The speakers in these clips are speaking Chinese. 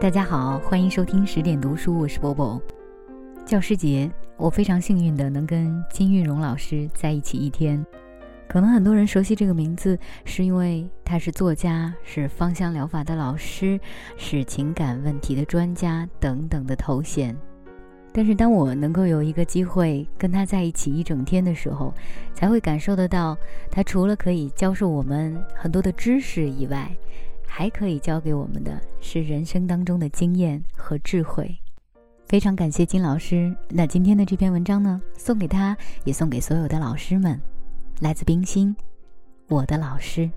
大家好，欢迎收听十点读书，我是波波。教师节，我非常幸运的能跟金玉荣老师在一起一天。可能很多人熟悉这个名字，是因为他是作家，是芳香疗法的老师，是情感问题的专家等等的头衔。但是当我能够有一个机会跟他在一起一整天的时候，才会感受得到，他除了可以教授我们很多的知识以外，还可以教给我们的是人生当中的经验和智慧，非常感谢金老师。那今天的这篇文章呢，送给他，也送给所有的老师们，来自冰心，我的老师。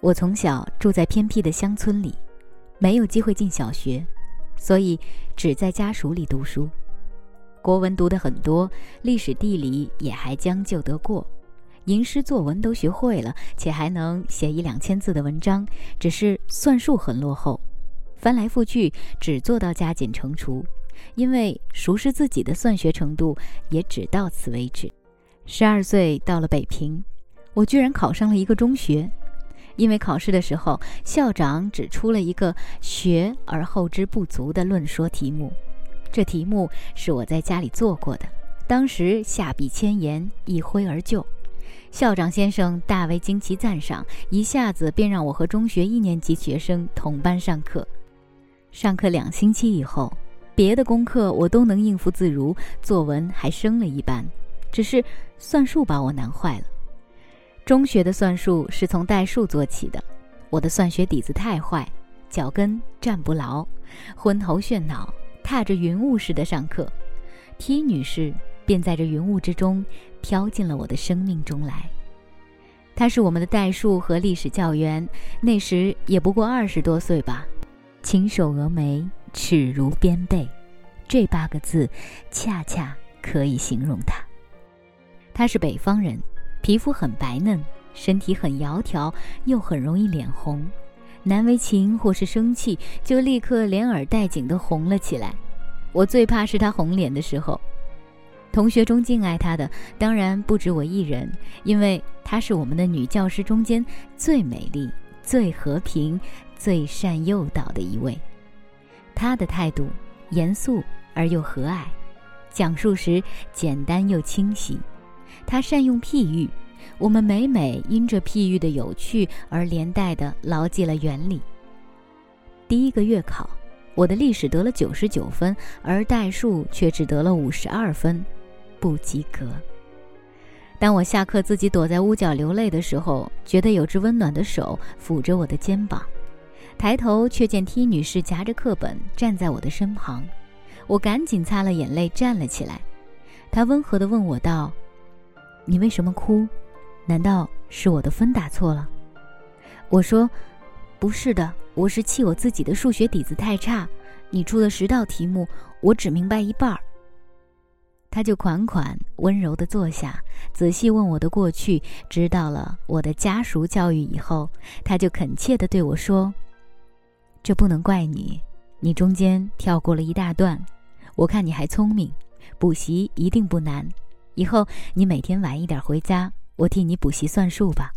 我从小住在偏僻的乡村里，没有机会进小学，所以只在家属里读书。国文读的很多，历史地理也还将就得过。吟诗作文都学会了，且还能写一两千字的文章，只是算术很落后，翻来覆去只做到加减乘除，因为熟识自己的算学程度也只到此为止。十二岁到了北平，我居然考上了一个中学，因为考试的时候校长只出了一个“学而后知不足”的论说题目，这题目是我在家里做过的，当时下笔千言，一挥而就。校长先生大为惊奇赞赏，一下子便让我和中学一年级学生同班上课。上课两星期以后，别的功课我都能应付自如，作文还升了一班，只是算术把我难坏了。中学的算术是从代数做起的，我的算学底子太坏，脚跟站不牢，昏头眩脑，踏着云雾似的上课。T 女士。便在这云雾之中飘进了我的生命中来。他是我们的代数和历史教员，那时也不过二十多岁吧。轻瘦峨眉，齿如边贝，这八个字恰恰可以形容他。他是北方人，皮肤很白嫩，身体很窈窕，又很容易脸红，难为情或是生气，就立刻连耳带颈的红了起来。我最怕是他红脸的时候。同学中敬爱她的当然不止我一人，因为她是我们的女教师中间最美丽、最和平、最善诱导的一位。她的态度严肃而又和蔼，讲述时简单又清晰。她善用譬喻，我们每每因这譬喻的有趣而连带的牢记了原理。第一个月考，我的历史得了九十九分，而代数却只得了五十二分。不及格。当我下课自己躲在屋角流泪的时候，觉得有只温暖的手抚着我的肩膀，抬头却见 T 女士夹着课本站在我的身旁，我赶紧擦了眼泪站了起来。她温和地问我道：“你为什么哭？难道是我的分打错了？”我说：“不是的，我是气我自己的数学底子太差。你出了十道题目，我只明白一半儿。”他就款款温柔地坐下，仔细问我的过去，知道了我的家塾教育以后，他就恳切地对我说：“这不能怪你，你中间跳过了一大段。我看你还聪明，补习一定不难。以后你每天晚一点回家，我替你补习算术吧。”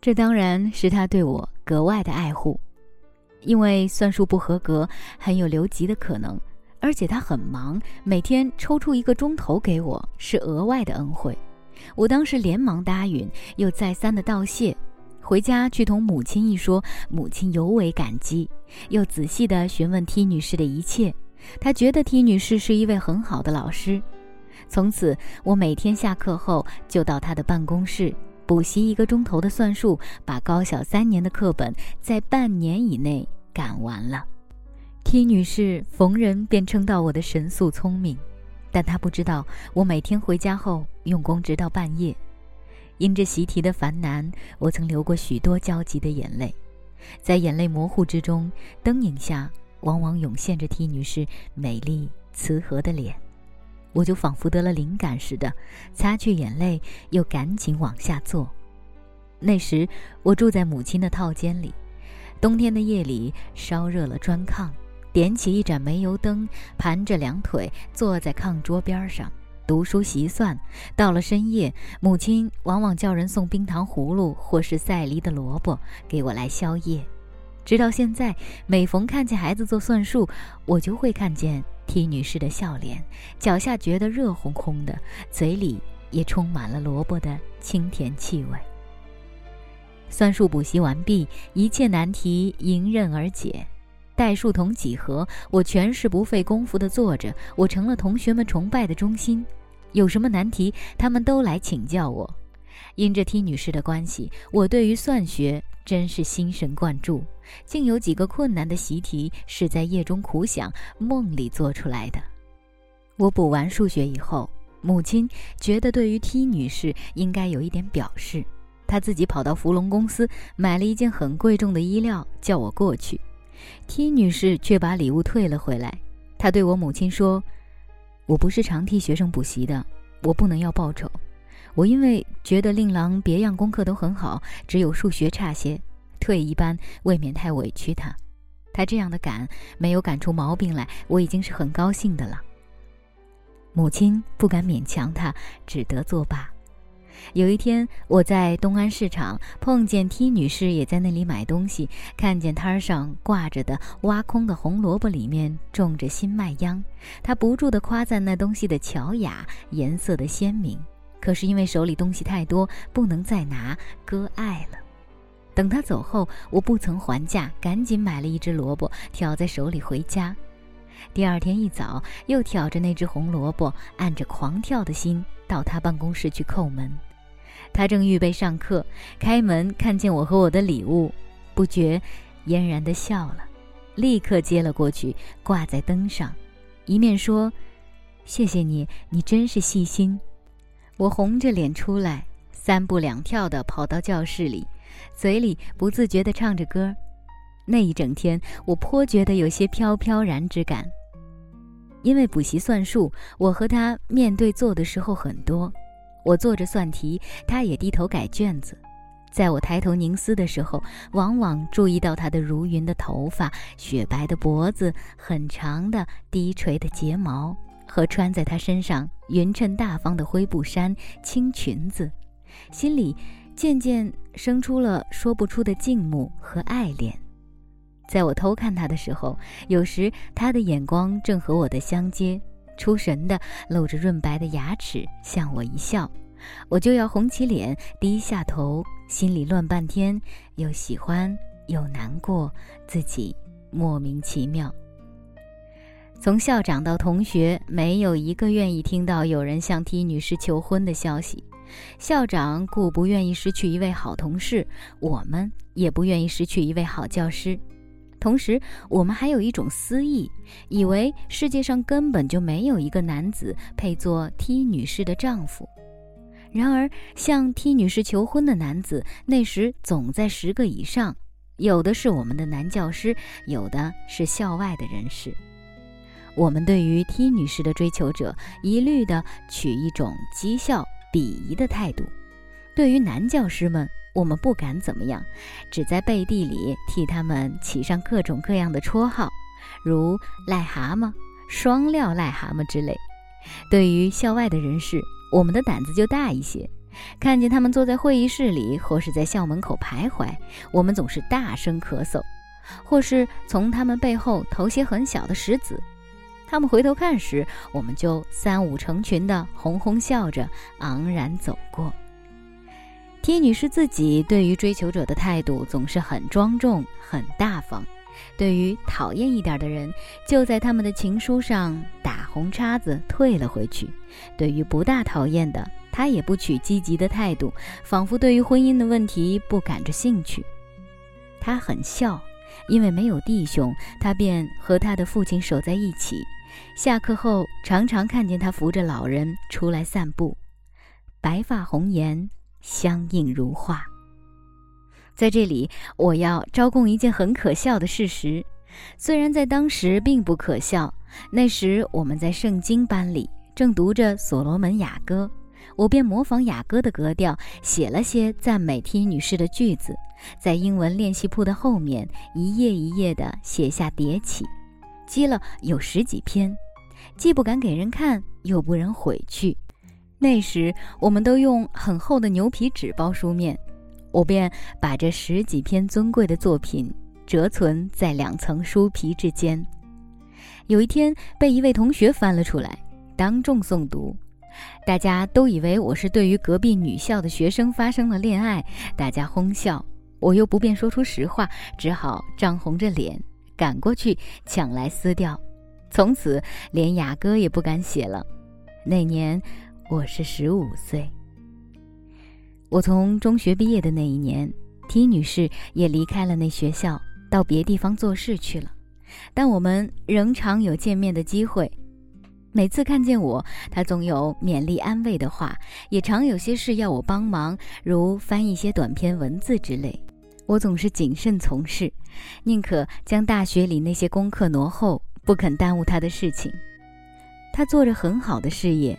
这当然是他对我格外的爱护，因为算术不合格，很有留级的可能。而且他很忙，每天抽出一个钟头给我是额外的恩惠。我当时连忙答应，又再三的道谢。回家去同母亲一说，母亲尤为感激，又仔细的询问 T 女士的一切。她觉得 T 女士是一位很好的老师。从此，我每天下课后就到她的办公室补习一个钟头的算术，把高小三年的课本在半年以内赶完了。T 女士逢人便称道我的神速聪明，但她不知道我每天回家后用功直到半夜。因着习题的烦难，我曾流过许多焦急的眼泪。在眼泪模糊之中，灯影下往往涌现着 T 女士美丽慈和的脸，我就仿佛得了灵感似的，擦去眼泪，又赶紧往下坐。那时我住在母亲的套间里，冬天的夜里烧热了砖炕。点起一盏煤油灯，盘着两腿坐在炕桌边上读书习算。到了深夜，母亲往往叫人送冰糖葫芦或是赛梨的萝卜给我来宵夜。直到现在，每逢看见孩子做算术，我就会看见 T 女士的笑脸，脚下觉得热烘烘的，嘴里也充满了萝卜的清甜气味。算术补习完毕，一切难题迎刃而解。代数同几何，我全是不费功夫的做着，我成了同学们崇拜的中心。有什么难题，他们都来请教我。因着 T 女士的关系，我对于算学真是心神贯注，竟有几个困难的习题是在夜中苦想、梦里做出来的。我补完数学以后，母亲觉得对于 T 女士应该有一点表示，她自己跑到福隆公司买了一件很贵重的衣料，叫我过去。T 女士却把礼物退了回来。她对我母亲说：“我不是常替学生补习的，我不能要报酬。”我因为觉得令郎别样功课都很好，只有数学差些，退一班未免太委屈他。他这样的赶没有赶出毛病来，我已经是很高兴的了。母亲不敢勉强他，只得作罢。有一天，我在东安市场碰见 T 女士也在那里买东西，看见摊上挂着的挖空的红萝卜里面种着新麦秧，她不住地夸赞那东西的巧雅，颜色的鲜明。可是因为手里东西太多，不能再拿，割爱了。等他走后，我不曾还价，赶紧买了一只萝卜，挑在手里回家。第二天一早，又挑着那只红萝卜，按着狂跳的心到他办公室去叩门。他正预备上课，开门看见我和我的礼物，不觉嫣然地笑了，立刻接了过去，挂在灯上，一面说：“谢谢你，你真是细心。”我红着脸出来，三步两跳地跑到教室里，嘴里不自觉地唱着歌。那一整天，我颇觉得有些飘飘然之感。因为补习算术，我和他面对坐的时候很多，我做着算题，他也低头改卷子。在我抬头凝思的时候，往往注意到他的如云的头发、雪白的脖子、很长的低垂的睫毛。和穿在他身上匀称大方的灰布衫、青裙子，心里渐渐生出了说不出的敬慕和爱恋。在我偷看他的时候，有时他的眼光正和我的相接，出神的露着润白的牙齿向我一笑，我就要红起脸，低下头，心里乱半天，又喜欢又难过，自己莫名其妙。从校长到同学，没有一个愿意听到有人向 T 女士求婚的消息。校长故不愿意失去一位好同事，我们也不愿意失去一位好教师。同时，我们还有一种私意，以为世界上根本就没有一个男子配做 T 女士的丈夫。然而，向 T 女士求婚的男子那时总在十个以上，有的是我们的男教师，有的是校外的人士。我们对于 T 女士的追求者，一律的取一种讥笑、鄙夷的态度；对于男教师们，我们不敢怎么样，只在背地里替他们起上各种各样的绰号，如“癞蛤蟆”“双料癞蛤蟆”之类。对于校外的人士，我们的胆子就大一些，看见他们坐在会议室里或是在校门口徘徊，我们总是大声咳嗽，或是从他们背后投些很小的石子。他们回头看时，我们就三五成群的哄哄笑着昂然走过。T 女士自己对于追求者的态度总是很庄重、很大方。对于讨厌一点的人，就在他们的情书上打红叉子，退了回去；对于不大讨厌的，她也不取积极的态度，仿佛对于婚姻的问题不感着兴趣。她很笑，因为没有弟兄，她便和她的父亲守在一起。下课后，常常看见他扶着老人出来散步，白发红颜，相映如画。在这里，我要招供一件很可笑的事实，虽然在当时并不可笑。那时我们在圣经班里正读着所罗门雅歌，我便模仿雅歌的格调，写了些赞美 T 女士的句子，在英文练习簿的后面一页一页地写下叠起。积了有十几篇，既不敢给人看，又不忍毁去。那时我们都用很厚的牛皮纸包书面，我便把这十几篇尊贵的作品折存在两层书皮之间。有一天，被一位同学翻了出来，当众诵读，大家都以为我是对于隔壁女校的学生发生了恋爱，大家哄笑。我又不便说出实话，只好涨红着脸赶过去抢来撕掉。从此，连雅歌也不敢写了。那年，我是十五岁。我从中学毕业的那一年，T 女士也离开了那学校，到别地方做事去了。但我们仍常有见面的机会。每次看见我，她总有勉励安慰的话，也常有些事要我帮忙，如翻一些短篇文字之类。我总是谨慎从事，宁可将大学里那些功课挪后，不肯耽误她的事情。她做着很好的事业，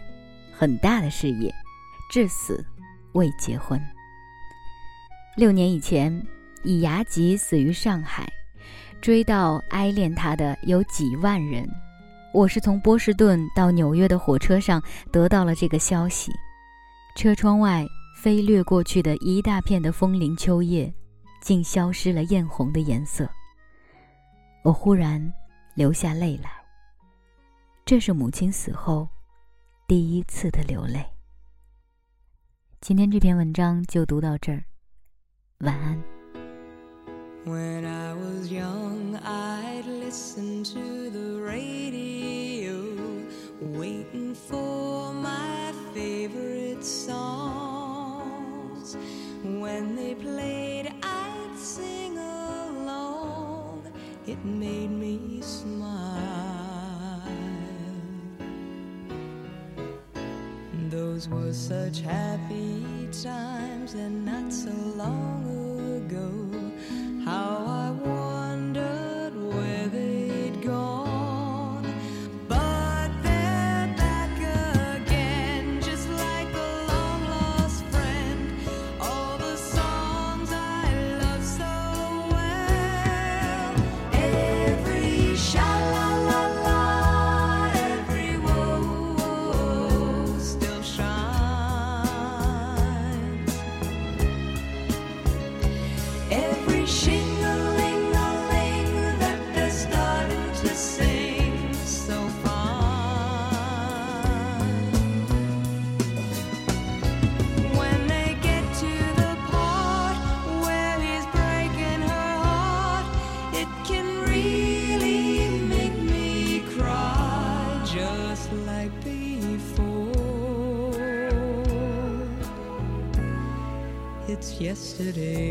很大的事业，至死。未结婚。六年以前，以牙疾死于上海，追悼哀恋他的有几万人。我是从波士顿到纽约的火车上得到了这个消息。车窗外飞掠过去的一大片的枫林秋叶，竟消失了艳红的颜色。我忽然流下泪来。这是母亲死后第一次的流泪。今天这篇文章就读到这儿，晚安。When I was young, I'd listen to the radio, such happy times and not so long ago. city.